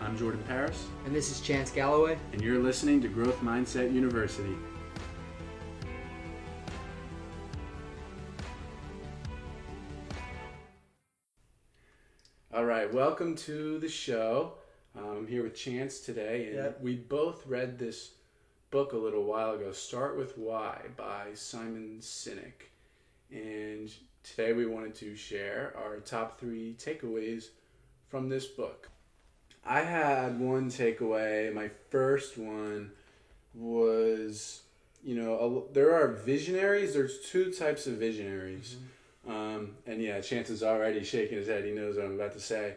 I'm Jordan Paris, And this is Chance Galloway. and you're listening to Growth Mindset University. All right, welcome to the show. I'm here with Chance today, and Yep. we both read this book a little while ago, Start with Why by Simon Sinek. And today we wanted to share our top three takeaways from this book. I had one takeaway. My first one was, you know, a, there are visionaries. There's two types of visionaries. Um, and yeah, Chance is already shaking his head. He knows what I'm about to say.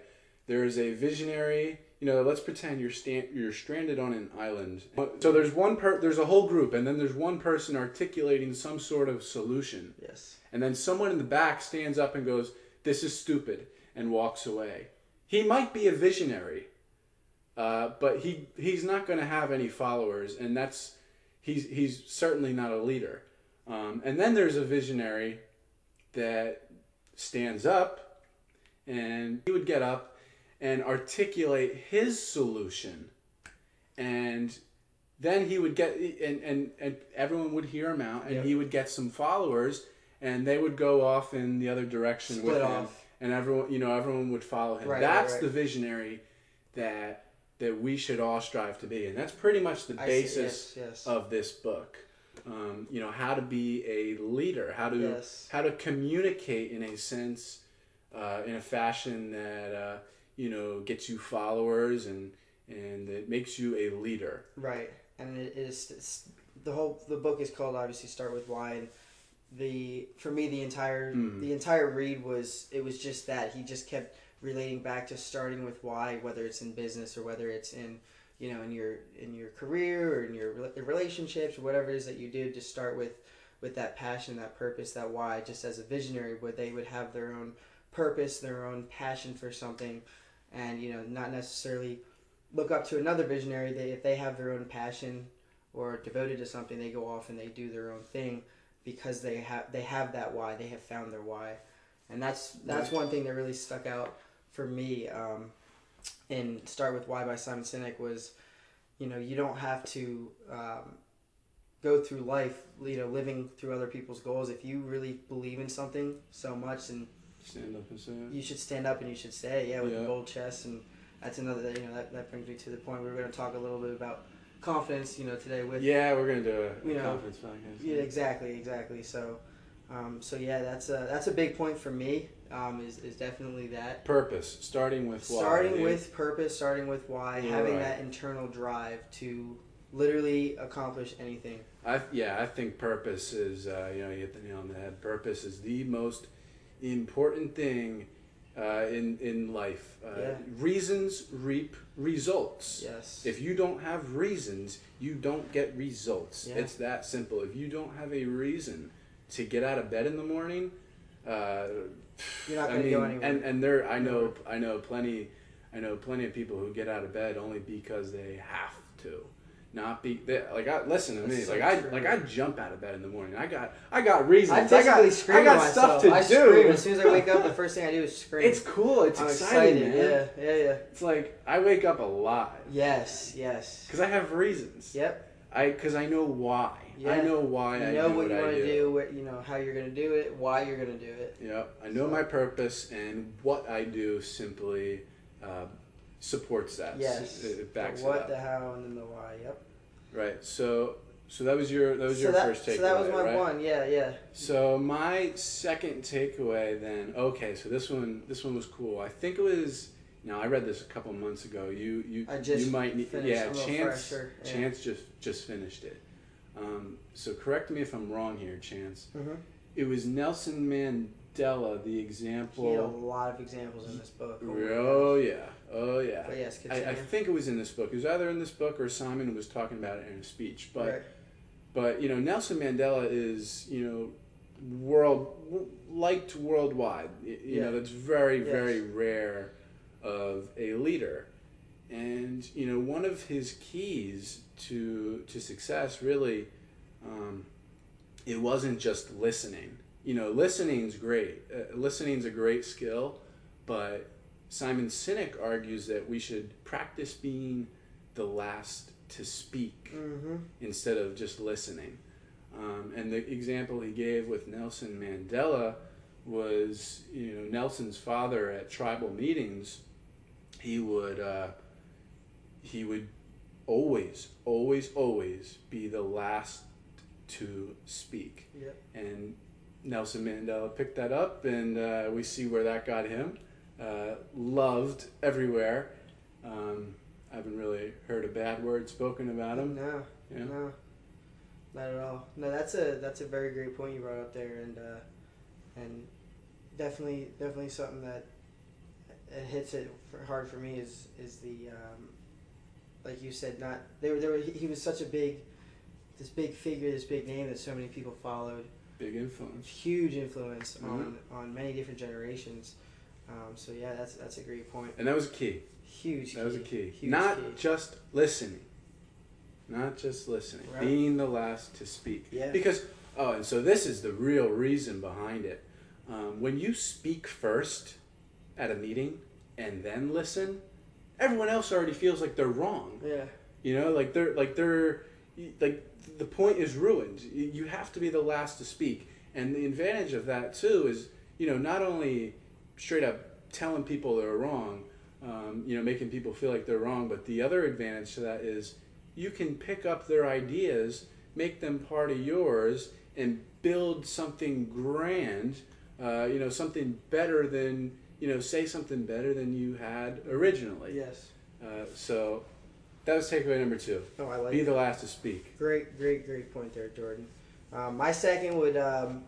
There is a visionary. You know, let's pretend you're stand, you're stranded on an island. So there's one per there's a whole group, and then there's one person articulating some sort of solution, Yes. and then someone in the back stands up and goes, "This is stupid," and walks away. He might be a visionary, uh, but he he's not going to have any followers, and that's he's he's certainly not a leader. Um, and then there's a visionary that stands up, and he would get up and articulate his solution, and then he would get and and, and everyone would hear him out, and Yep. he would get some followers, and they would go off in the other direction with Split him off. and everyone you know everyone would follow him Right, right, that's right. the visionary that that we should all strive to be and that's pretty much the basis yes, yes. of this book um, you know how to be a leader how to Yes. how to communicate in a sense uh, in a fashion that uh, you know gets you followers and and it makes you a leader Right. And it is the whole the book is called obviously Start with Why and the for me the entire Mm. the entire read was it was just that he just kept relating back to starting with why whether it's in business or whether it's in you know in your in your career or in your relationships or whatever it is that you do just start with with that passion that purpose that why just as a visionary where they would have their own purpose their own passion for something and you know not necessarily look up to another visionary. They if they have their own passion or devoted to something they go off and they do their own thing because they have they have that why. They have found their why. And that's that's one thing that really stuck out for me um, in start with why by simon sinek was you know you don't have to um, go through life you know living through other people's goals if you really believe in something so much and stand up and say it. you should stand up and you should say it, yeah with Yeah. a bold chest and that's another you know that, that brings me to the point we we're going to talk a little bit about confidence you know today with yeah we're gonna do a, You a know, conference podcast yeah, exactly, exactly. So, um, so yeah, that's a that's a big point for me. Um, is is definitely that. purpose starting with why Starting with purpose, starting with why, having Right. that internal drive to literally accomplish anything. I yeah, I think purpose is uh, you know you hit the nail on the head. Purpose is the most important thing uh, in in life. Uh, Yeah. Reasons reap results. Yes. If you don't have reasons, you don't get results. Yeah. It's that simple. If you don't have a reason to get out of bed in the morning, uh, You're not gonna go anywhere. And and there, I know, I know plenty, I know plenty of people who get out of bed only because they have to, not be they, like. I listen to me, so like I true. like I jump out of bed in the morning. I got I got reasons. I I got scream I got stuff to I do. scream as soon as I wake up. The first thing I do is scream. It's cool. It's I'm exciting, excited. man. Yeah, yeah, yeah. It's like I wake up alive Yes, yes. because I have reasons. Yep. I because I know why. I know why You I know do what you want to do. do. What you know how you're gonna do it. Why you're gonna do it. Yep, I know my purpose, and what I do simply uh, supports that. Yes. it, it backs the what, it up. the how, and then the why. Yep. Right. So, so that was your that was so your that, first takeaway, So that was my right? one. Yeah, yeah. So my second takeaway then. Okay, so this one this one was cool. I think it was. Now I read this a couple months ago. You you I just you might need yeah. Chance yeah. Chance just just finished it. Um, so correct me if I'm wrong here, Chance. Mm-hmm. It was Nelson Mandela, the example. He had a lot of examples in this book. Oh Oh yeah, oh yeah. But yes, I, I think it was in this book. It was either in this book or Simon was talking about it in a speech. But Right. but you know Nelson Mandela is you know world liked worldwide. Y- You know that's very Yes. very rare of a leader, and you know one of his keys to to success really, um, it wasn't just listening. You know, listening's great. Uh, listening's a great skill, but Simon Sinek argues that we should practice being the last to speak Mm-hmm. instead of just listening. Um, and the example he gave with Nelson Mandela was, you know, Nelson's father at tribal meetings. He would, uh, he would always, always, always be the last to speak. Yep. And Nelson Mandela picked that up, and uh, we see where that got him. Uh, loved everywhere. Um, I haven't really heard a bad word spoken about him. No, Yeah. no, not at all. No, that's a that's a very great point you brought up there, and uh, and definitely definitely something that it hits it hard for me is is the um, like you said not there were there were, he was such a big this big figure this big name that so many people followed Big influence. huge influence Mhm. on on many different generations. Um, so yeah, that's that's a great point. And that was a key. Huge. That was a key. Huge Not key. just listening. Not just listening. Right. Being the last to speak. Yeah. Because, oh, and so this is the real reason behind it. Um, when you speak first at a meeting and then listen, everyone else already feels like they're wrong. Yeah. You know, like they're like they're like the point is ruined. You have to be the last to speak, and the advantage of that too is you know not only straight up telling people they're wrong, um, you know, making people feel like they're wrong, but the other advantage to that is you can pick up their ideas, make them part of yours, and build something grand. Uh, you know, something better than you know, say something better than you had originally. Yes. Uh, so that was takeaway number two. Oh, I like Be it. the last to speak. Great, great, great point there, Jordan. Um, my second would, um,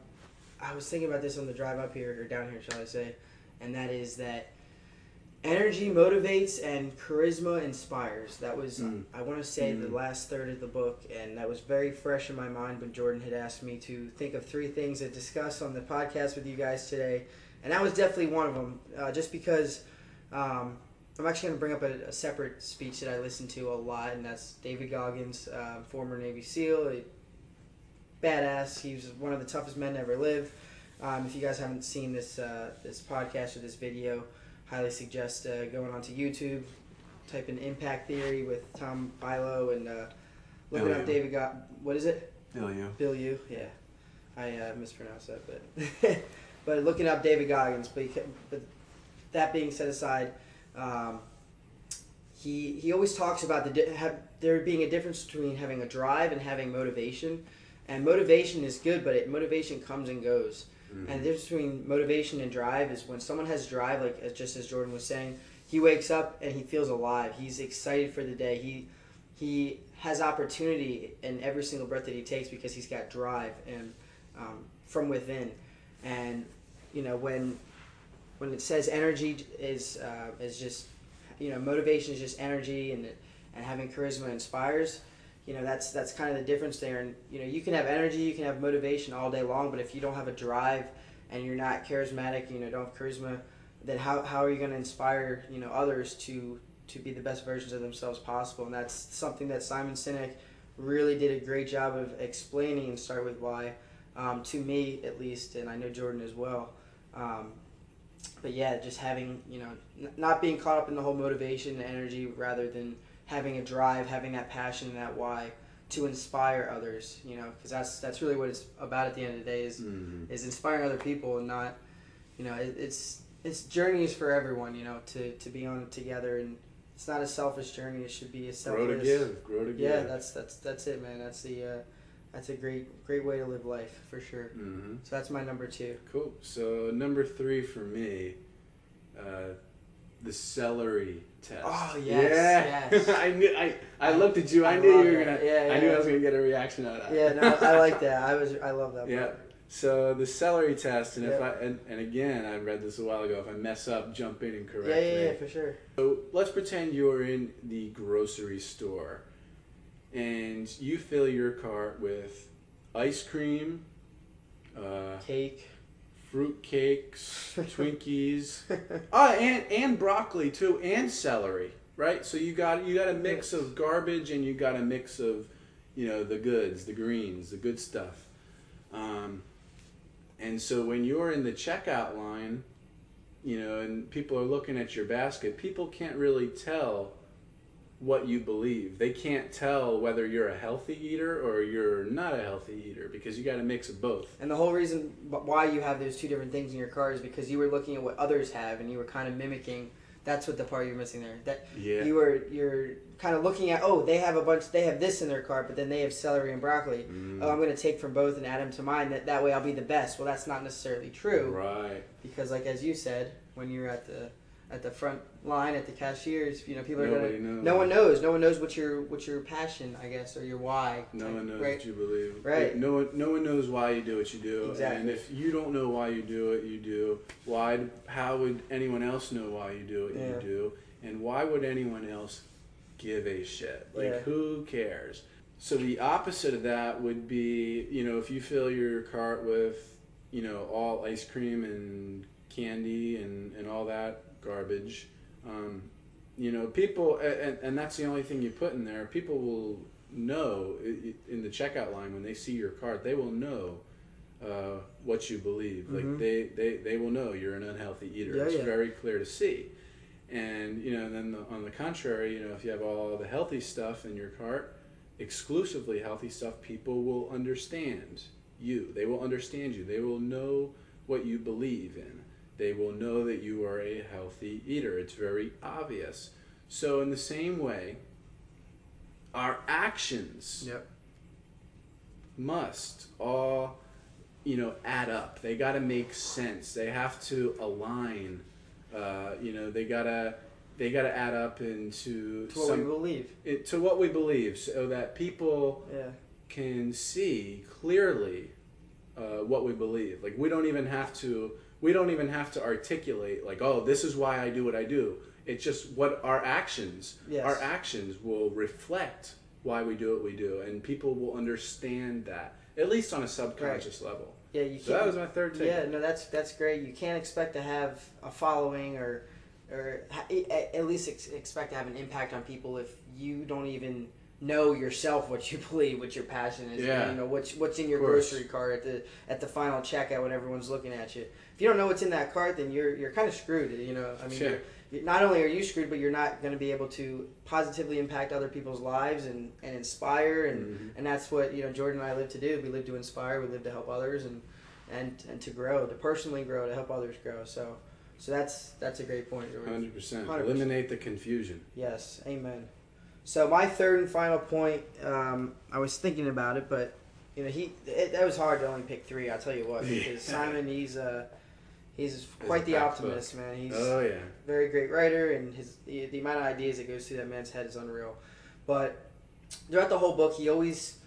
I was thinking about this on the drive up here, or down here, shall I say, and that is that energy motivates and charisma inspires. That was, Mm. I want to say, the Mm. last third of the book, and that was very fresh in my mind when Jordan had asked me to think of three things to discuss on the podcast with you guys today, and that was definitely one of them. Uh, just because. Um, I'm actually going to bring up a, a separate speech that I listen to a lot, and that's David Goggins, uh, former Navy SEAL, badass. He was one of the toughest men to ever live. Um, if you guys haven't seen this uh, this podcast or this video, highly suggest uh, going onto YouTube, type in Impact Theory with Tom Bilo, and uh, looking up David Go- What is it? Bill you. Bilyeu, yeah, I uh, mispronounced that, but but looking up David Goggins. But, he, but that being set aside, um, he he always talks about the have, there being a difference between having a drive and having motivation, and motivation is good, but it, motivation comes and goes. Mm-hmm. And the difference between motivation and drive is when someone has drive, like just as Jordan was saying, he wakes up and he feels alive. He's excited for the day. He he has opportunity in every single breath that he takes because he's got drive and um, from within. And you know when when it says energy is uh, is just you know motivation is just energy and and having charisma inspires. You know that's that's kind of the difference there. And you know you can have energy, you can have motivation all day long, but if you don't have a drive and you're not charismatic, you know don't have charisma, then how, how are you going to inspire you know others to to be the best versions of themselves possible? And that's something that Simon Sinek really did a great job of explaining and start with why um, to me at least, and I know Jordan as well. Um, but yeah, just having you know n- not being caught up in the whole motivation and energy, rather than having a drive, having that passion and that why to inspire others. You know, because that's that's really what it's about at the end of the day is Mm-hmm. is inspiring other people and not, you know, it, it's it's journeys for everyone. You know, to to be on it together and it's not a selfish journey. It should be a selfless. Grow to give. Grow to give. Yeah, that's that's that's it, man. That's the uh, that's a great great way to live life for sure. hmm So that's my number two. Cool. So number three for me, uh, the celery test. Oh, yes, yes. I knew. I, I looked at you. I, I knew you were gonna. Yeah, yeah, I knew. I was gonna get a reaction out of that. Yeah, no, I like that. I was I love that. Yeah. part. So the celery test, and if I and, and again, I read this a while ago. If I mess up, jump in and correct Yeah, yeah, me. yeah, for sure. So let's pretend you're in the grocery store and you fill your cart with ice cream, uh, Cake. fruit cakes, Twinkies, oh, and and broccoli too, and celery. Right. So you got you got a mix of garbage and you got a mix of, you know, the goods, the greens, the good stuff. Um, and so when you're in the checkout line, you know, and people are looking at your basket, people can't really tell what you believe. They can't tell whether you're a healthy eater or you're not a healthy eater because you got a mix of both. And the whole reason why you have those two different things in your car is because you were looking at what others have and you were kind of mimicking. That's what the part you're missing there. That Yeah. you were you're kind of looking at. Oh, they have a bunch. They have this in their car, but then they have celery and broccoli. Mm, Oh, I'm going to take from both and add them to mine. That that way I'll be the best. Well, that's not necessarily true Right. because, like as you said, when you're at the at the front line at the cashiers, you know people are going to. knows. No one knows. No one knows what your what your passion, I guess, or your why. No one knows Right. what you believe. Right. No one, no one knows why you do what you do. Exactly. And if you don't know why you do what you do, why? How would anyone else know why you do what Yeah. you do? And why would anyone else give a shit? Like, Yeah. who cares? So the opposite of that would be, you know, if you fill your cart with, you know, all ice cream and candy and, and all that garbage, um, you know, people, and, and that's the only thing you put in there. People will know in the checkout line when they see your cart, they will know uh, what you believe. Mhm. Like they, they, they will know you're an unhealthy eater. Yeah, it's yeah. very clear to see. And you know, and then the, on the contrary, you know, if you have all the healthy stuff in your cart, exclusively healthy stuff, people will understand you. They will understand you. They will know what you believe in. They will know that you are a healthy eater. It's very obvious. So in the same way, our actions Yep. must all you know add up they got to make sense they have to align uh, you know they gotta they gotta add up into To what some we believe. it, to what we believe so that people Yeah. can see clearly uh, what we believe like we don't even have to we don't even have to articulate like oh this is why i do what i do it's just what our actions Yes. our actions will reflect why we do what we do and people will understand that at least on a subconscious level Yeah. You so that was my third take Yeah, no, that's that's great. You can't expect to have a following or or at least ex- expect to have an impact on people if you don't even know yourself what you believe, what your passion is. Yeah. You know what's what's in your grocery cart at the at the final checkout when everyone's looking at you. If you don't know what's in that cart, then you're you're kind of screwed. You know, I mean, Yeah. you're, you- not only are you screwed, but you're not going to be able to positively impact other people's lives and, and inspire and Mhm. and that's what you know Jordan and I live to do. We live to inspire. We live to help others and and and to grow, to personally grow, to help others grow. So so that's that's a great point, Jordan. 100%. 100%. eliminate the confusion Yes, amen. So my third and final point, um, I was thinking about it, but you know he it, that was hard to only pick three. I'll tell you what, because Simon he's uh he's a quite the packed optimist, man. He's oh yeah very great writer, and his the, the amount of ideas that goes through that man's head is unreal. But throughout the whole book, he always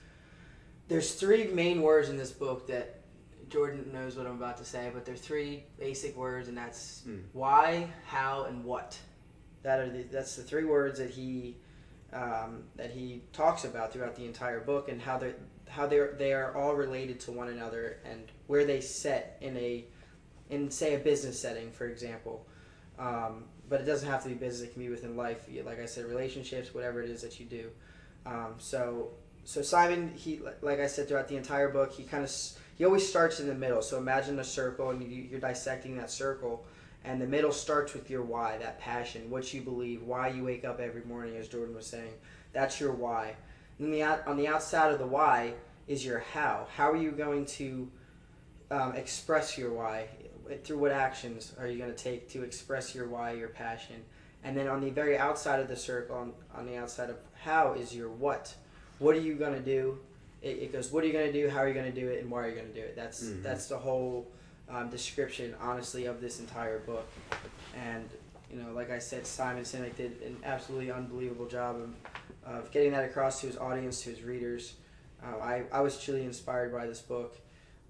there's three main words in this book that Jordan knows what I'm about to say, but there's three basic words, and that's Mm. why, how, and what. That are the, that's the three words that he um, that he talks about throughout the entire book, and how they how they they are all related to one another, and where they set in a in say a business setting, for example. Um, but it doesn't have to be business; it can be within life. Like I said, relationships, whatever it is that you do. Um, so so Simon, he like I said throughout the entire book, he kind of he always starts in the middle. So imagine a circle, and you, you're dissecting that circle, and the middle starts with your why, that passion, what you believe, why you wake up every morning, as Jordan was saying. That's your why. And then the on the outside of the why is your how. How are you going to um, express your why? Through what actions are you going to take to express your why, your passion? And then on the very outside of the circle, on, on the outside of how, is your what. What are you going to do? It, it goes, what are you going to do? How are you going to do it? And why are you going to do it? That's Mhm. that's the whole um, description, honestly, of this entire book. And you know, like I said, Simon Sinek did an absolutely unbelievable job of, of getting that across to his audience, to his readers. Uh, I, I was truly inspired by this book,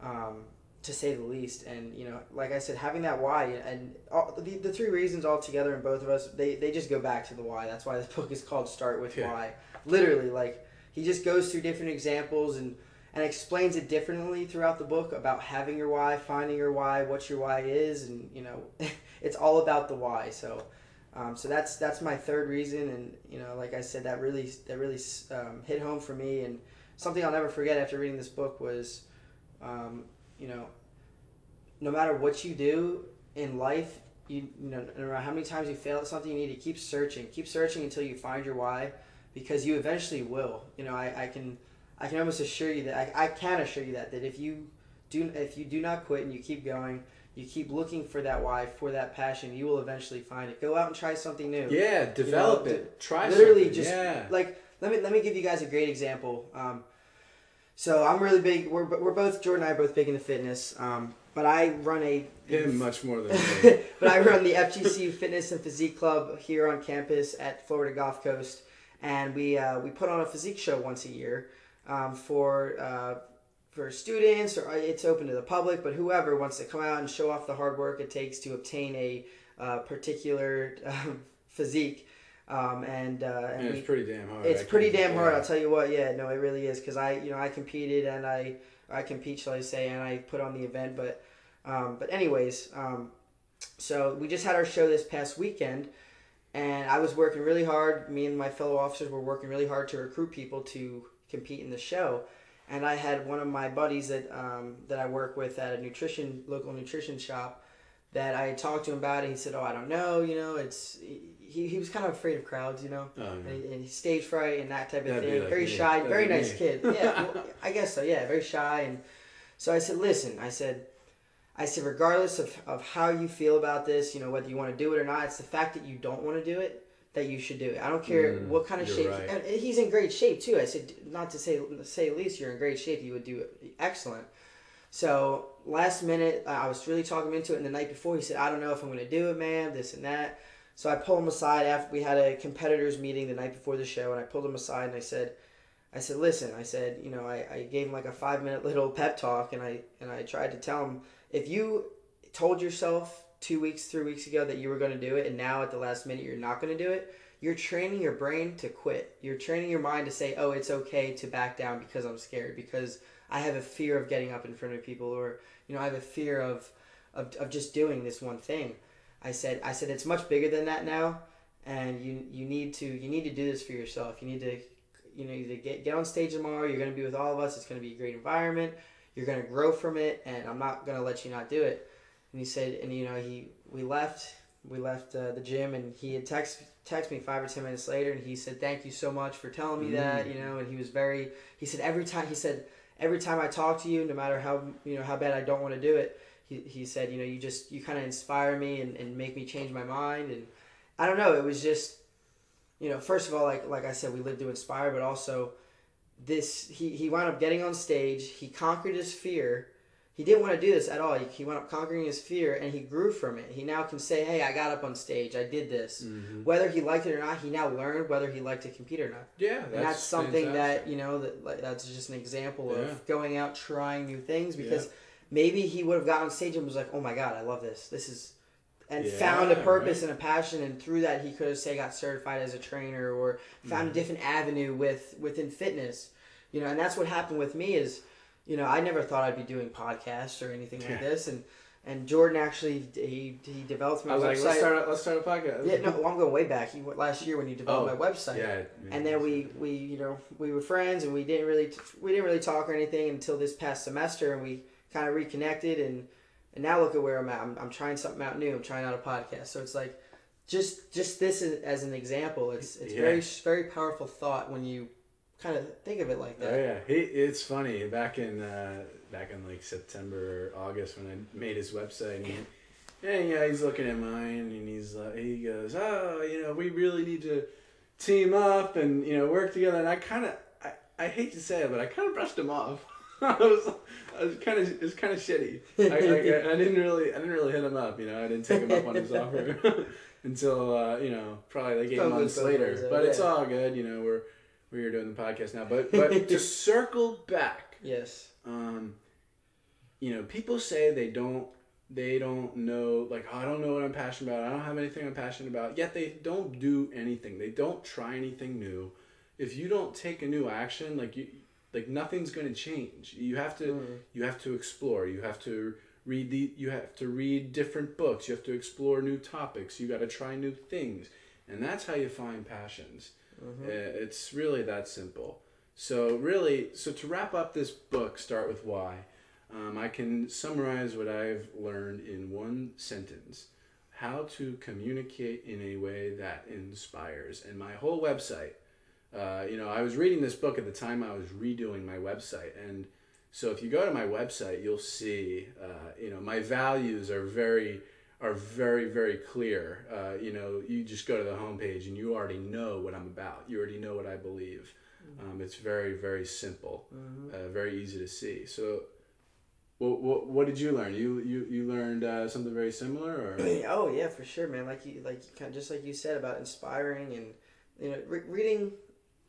um, to say the least. And, you know, like I said, having that why and all, the, the three reasons all together in both of us, they, they just go back to the why. That's why this book is called Start With Yeah. Why. Literally, like, he just goes through different examples and, and explains it differently throughout the book about having your why, finding your why, what your why is, and, you know, it's all about the why. So, um, so that's that's my third reason, and you know, like I said, that really that really um, hit home for me, and something I'll never forget after reading this book was, um, you know, no matter what you do in life, you, you know no matter how many times you fail at something, you need to keep searching, keep searching until you find your why, because you eventually will. You know, I, I can I can almost assure you that I, I can assure you that that if you do if you do not quit and you keep going, you keep looking for that why, for that passion, you will eventually find it. Go out and try something new. Yeah, develop know, it. Try literally something. just yeah. like let me let me give you guys a great example. Um, so I'm really big. We're we're both Jordan and I are both big into fitness. Um, but I run a him much more than me. but I run the FGC Fitness and Physique Club here on campus at Florida Gulf Coast, and we uh, we put on a physique show once a year um, for. Uh, for students, or uh, it's open to the public, but whoever wants to come out and show off the hard work it takes to obtain a uh, particular um, physique. Um, and, uh, and And we, it's pretty damn hard. it's I pretty damn hard. I'll tell you what. Yeah, no, it really is because I, you know, I competed and I, I compete, shall I say, and I put on the event. But, um, but anyways, um, so we just had our show this past weekend, and I was working really hard. Me and my fellow officers were working really hard to recruit people to compete in the show. And I had one of my buddies that um, that I work with at a nutrition local nutrition shop that I had talked to him about it. He said, "Oh, I don't know. You know, it's." He, he was kind of afraid of crowds, you know Oh, yeah. and, and stage fright and that type of That'd thing. like very me. shy, That'd very nice me. kid. Yeah, well, I guess so. Yeah, very shy. And so I said, listen, I said, I said, regardless of, of how you feel about this, you know, whether you want to do it or not, it's the fact that you don't want to do it that you should do it. I don't care Mm, what kind of shape. right. And he's in great shape too. I said, not to say say at least you're in great shape. You would do excellent. So last minute, I was really talking him into it. And the night before, he said, I don't know if I'm going to do it, man. This and that. So I pulled him aside after we had a competitors meeting the night before the show, and I pulled him aside and I said, I said, listen, I said, you know, I, I gave him like a five minute little pep talk, and I and I tried to tell him if you told yourself two weeks, three weeks ago that you were going to do it, and now at the last minute you're not going to do it, you're training your brain to quit. You're training your mind to say, oh, it's okay to back down because I'm scared, because I have a fear of getting up in front of people, or you know, I have a fear of of, of just doing this one thing. I said, I said it's much bigger than that now, and you you need to you need to do this for yourself. You need to you know either get get on stage tomorrow. You're going to be with all of us. It's going to be a great environment. You're going to grow from it, and I'm not going to let you not do it. And he said, and you know he we left we left uh, the gym, and he had text text me five or ten minutes later, and he said, "Thank you so much for telling me that." You know, and he was very. He said every time he said every time I talk to you, no matter how you know how bad I don't want to do it, he, he said, you know, you just you kind of inspire me and, and make me change my mind, and I don't know, it was just, you know, first of all, like like I said, we live to inspire, but also this he he wound up getting on stage, he conquered his fear. He didn't want to do this at all. He, he wound up conquering his fear, and he grew from it. He now can say, "Hey, I got up on stage. I did this." Mhm. Whether he liked it or not, he now learned whether he liked to compete or not Yeah, that's, and that's something fantastic. that you know that like, that's just an example Yeah. of going out trying new things because maybe he would have gotten on stage and was like oh my god i love this this is and Yeah, found a purpose right. and a passion and through that he could have say got certified as a trainer or found Mhm. a different avenue with within fitness you know and that's what happened with me is you know i never thought i'd be doing podcasts or anything Yeah. like this and and jordan actually he he developed my I was like, website let's start. A, let's start a podcast. yeah no well, i'm going way back he went last year when you developed Oh, my website Yeah. and then we we you know we were friends and we didn't really we didn't really talk or anything until this past semester and we kind of reconnected and and now look at where I'm at I'm, I'm trying something out new I'm trying out a podcast so it's like just just this as, as an example it's it's Yeah. very very powerful thought when you kind of think of it like that. Oh that yeah, he, it's funny. Back in uh, back in like September, or August, when I made his website, and he, yeah, yeah, he's looking at mine, and he's uh, he goes, oh, you know, we really need to team up and you know work together. And I kind of, I, I hate to say it, but I kind of brushed him off. I was, I was kind of, it was kind of shitty. I, I, I didn't really, I didn't really hit him up. You know, I didn't take him up on his offer until uh, you know probably like eight months later. but it's all good. You know, we're we are doing the podcast now. But but to circle back, yes um, you know, people say they don't they don't know like oh, I don't know what I'm passionate about. I don't have anything I'm passionate about. Yet they don't do anything. They don't try anything new. If you don't take a new action, like you like nothing's going to change. You have to Mm. you have to explore. You have to read the you have to read different books. You have to explore new topics. You got to try new things. And that's how you find passions. Mhm. Uh, It's really that simple. So really, so to wrap up this book, start with why. Um, I can summarize what I've learned in one sentence. how to communicate in a way that inspires. And my whole website, uh, you know, I was reading this book at the time I was redoing my website. And so if you go to my website, you'll see, uh, you know, my values are very are very very clear. Uh, you know, you just go to the homepage and you already know what I'm about. You already know what I believe. Um, it's very very simple, Mm-hmm. uh, very easy to see. So, what, what, what did you learn? You you you learned uh, something very similar, or oh yeah, for sure, man. Like you, like kind of just like you said about inspiring and you know re- reading.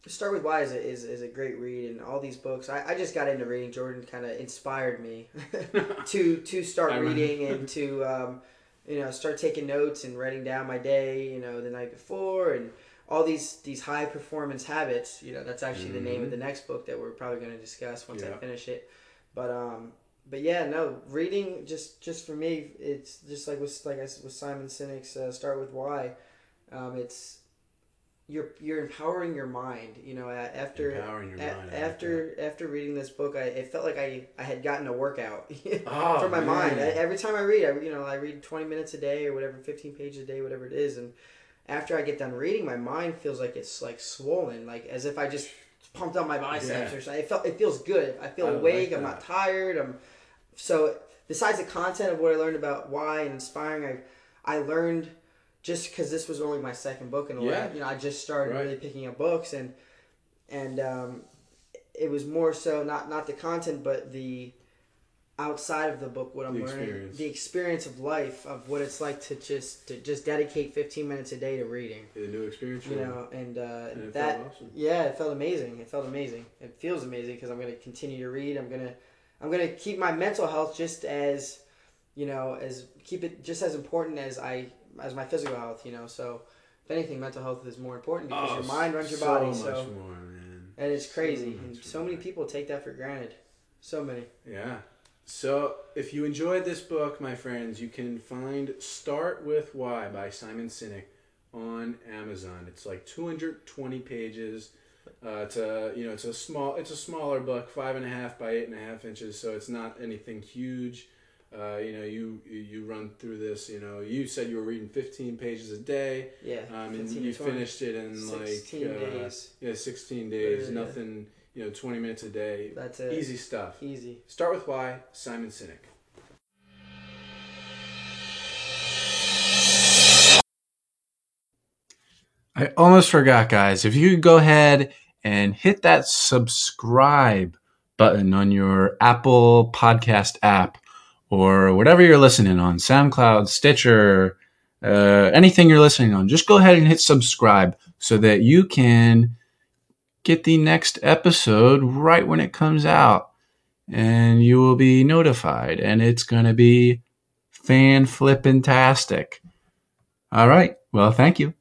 Start with Why is a, is, is a great read, and all these books. I, I just got into reading. Jordan kind of inspired me to to start reading and to um, you know start taking notes and writing down my day. You know the night before and all these these high performance habits. You know that's actually the name of the next book that we're probably going to discuss once I finish it. But um, but yeah, no, reading just just for me, it's just like with like I with Simon Sinek's uh, Start with Why. Um, it's you're you're empowering your mind. You know, after a- like after after reading this book, I it felt like I, I had gotten a workout Oh, for my mind. I, every time I read, I you know I read twenty minutes a day or whatever, fifteen pages a day, whatever it is, and after I get done reading, my mind feels like it's like swollen, like as if I just pumped up my biceps Yeah. or something. It felt it feels good. I feel I like awake. I'm not tired. I'm so besides the content of what I learned about why and inspiring, I I learned just because this was only my second book in a Yeah. while. You know, I just started Right. really picking up books and and um, it was more so not not the content but the outside of the book what i'm The learning experience. the experience of life of what it's like to just to just dedicate 15 minutes a day to reading The new experience. you know and, uh, and that awesome. yeah it felt amazing it felt amazing it feels amazing because i'm going to continue to read i'm going to i'm to keep my mental health just as you know as keep it just as important as i as my physical health you know so if anything mental health is more important because Oh, your mind runs your so body much so more, man. and it's crazy So and so many people take that for granted so many Yeah. So if you enjoyed this book, my friends, you can find Start with Why by Simon Sinek on Amazon. It's like 220 pages. Uh, it's a you know it's a small it's a smaller book, five and a half by eight and a half inches, so it's not anything huge. Uh, you know, you you run through this. You know, you said you were reading 15 pages a day, yeah um, and you 20. finished it in 16 like uh, days yeah 16 days. Yeah. Nothing. You know, 20 minutes a day. that's it Easy stuff. easy Start with why, Simon Sinek. I almost forgot, guys. If you could go ahead and hit that subscribe button on your Apple Podcast app or whatever you're listening on, SoundCloud, Stitcher, uh, anything you're listening on, just go ahead and hit subscribe so that you can get the next episode right when it comes out and you will be notified and it's going to be fan flippin' tastic. All right. Well, thank you.